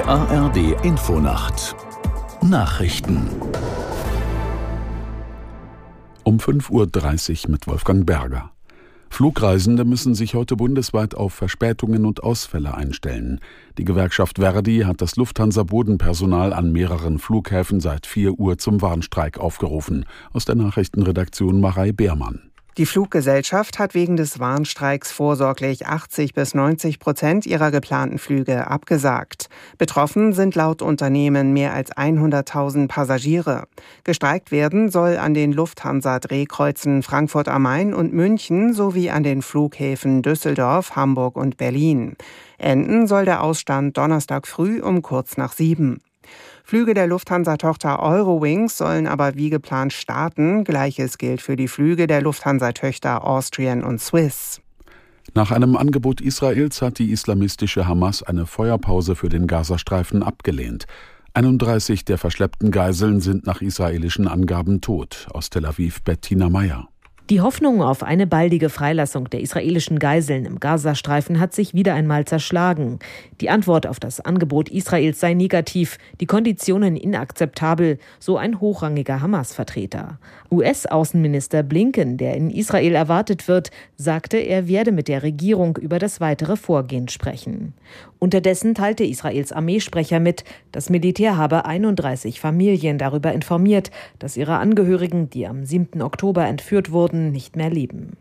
Die ARD Infonacht Nachrichten um 5.30 Uhr mit Wolfgang Berger. Flugreisende müssen sich heute bundesweit auf Verspätungen und Ausfälle einstellen. Die Gewerkschaft Verdi hat das Lufthansa-Bodenpersonal an mehreren Flughäfen seit 4 Uhr zum Warnstreik aufgerufen. Aus der Nachrichtenredaktion Marei Beermann. Die Fluggesellschaft hat wegen des Warnstreiks vorsorglich 80 bis 90 Prozent ihrer geplanten Flüge abgesagt. Betroffen sind laut Unternehmen mehr als 100.000 Passagiere. Gestreikt werden soll an den Lufthansa-Drehkreuzen Frankfurt am Main und München sowie an den Flughäfen Düsseldorf, Hamburg und Berlin. Enden soll der Ausstand Donnerstag früh um kurz nach sieben. Flüge der Lufthansa-Tochter Eurowings sollen aber wie geplant starten. Gleiches gilt für die Flüge der Lufthansa-Töchter Austrian und Swiss. Nach einem Angebot Israels hat die islamistische Hamas eine Feuerpause für den Gazastreifen abgelehnt. 31 der verschleppten Geiseln sind nach israelischen Angaben tot. Aus Tel Aviv Bettina Meyer. Die Hoffnung auf eine baldige Freilassung der israelischen Geiseln im Gazastreifen hat sich wieder einmal zerschlagen. Die Antwort auf das Angebot Israels sei negativ, die Konditionen inakzeptabel, so ein hochrangiger Hamas-Vertreter. US-Außenminister Blinken, der in Israel erwartet wird, sagte, er werde mit der Regierung über das weitere Vorgehen sprechen. Unterdessen teilte Israels Armeesprecher mit, das Militär habe 31 Familien darüber informiert, dass ihre Angehörigen, die am 7. Oktober entführt wurden, nicht mehr leben.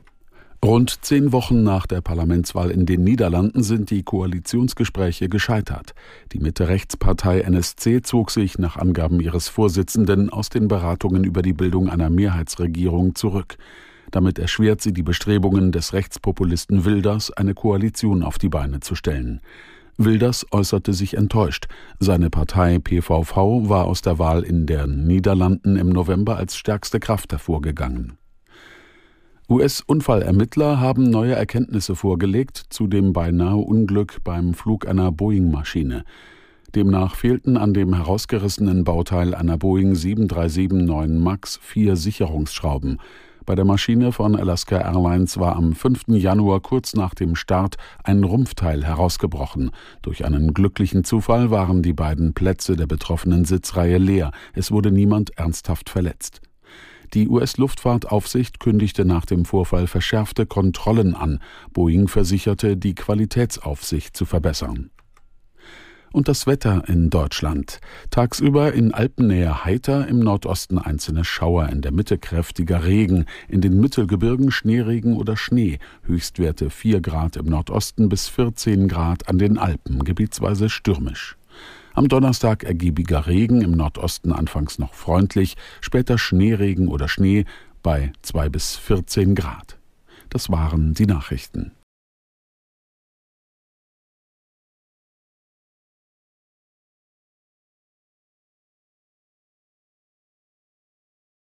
Rund zehn Wochen nach der Parlamentswahl in den Niederlanden sind die Koalitionsgespräche gescheitert. Die Mitte-Rechtspartei NSC zog sich nach Angaben ihres Vorsitzenden aus den Beratungen über die Bildung einer Mehrheitsregierung zurück. Damit erschwert sie die Bestrebungen des Rechtspopulisten Wilders, eine Koalition auf die Beine zu stellen. Wilders äußerte sich enttäuscht. Seine Partei PVV war aus der Wahl in den Niederlanden im November als stärkste Kraft hervorgegangen. US-Unfallermittler haben neue Erkenntnisse vorgelegt zu dem beinahe Unglück beim Flug einer Boeing-Maschine. Demnach fehlten an dem herausgerissenen Bauteil einer Boeing 737-9 MAX vier Sicherungsschrauben. Bei der Maschine von Alaska Airlines war am 5. Januar kurz nach dem Start ein Rumpfteil herausgebrochen. Durch einen glücklichen Zufall waren die beiden Plätze der betroffenen Sitzreihe leer. Es wurde niemand ernsthaft verletzt. Die US-Luftfahrtaufsicht kündigte nach dem Vorfall verschärfte Kontrollen an. Boeing versicherte, die Qualitätsaufsicht zu verbessern. Und das Wetter in Deutschland. Tagsüber in Alpennähe heiter, im Nordosten einzelne Schauer, in der Mitte kräftiger Regen, in den Mittelgebirgen Schneeregen oder Schnee, Höchstwerte 4 Grad im Nordosten bis 14 Grad an den Alpen, gebietsweise stürmisch. Am Donnerstag ergiebiger Regen, im Nordosten anfangs noch freundlich, später Schneeregen oder Schnee bei 2 bis 14 Grad. Das waren die Nachrichten.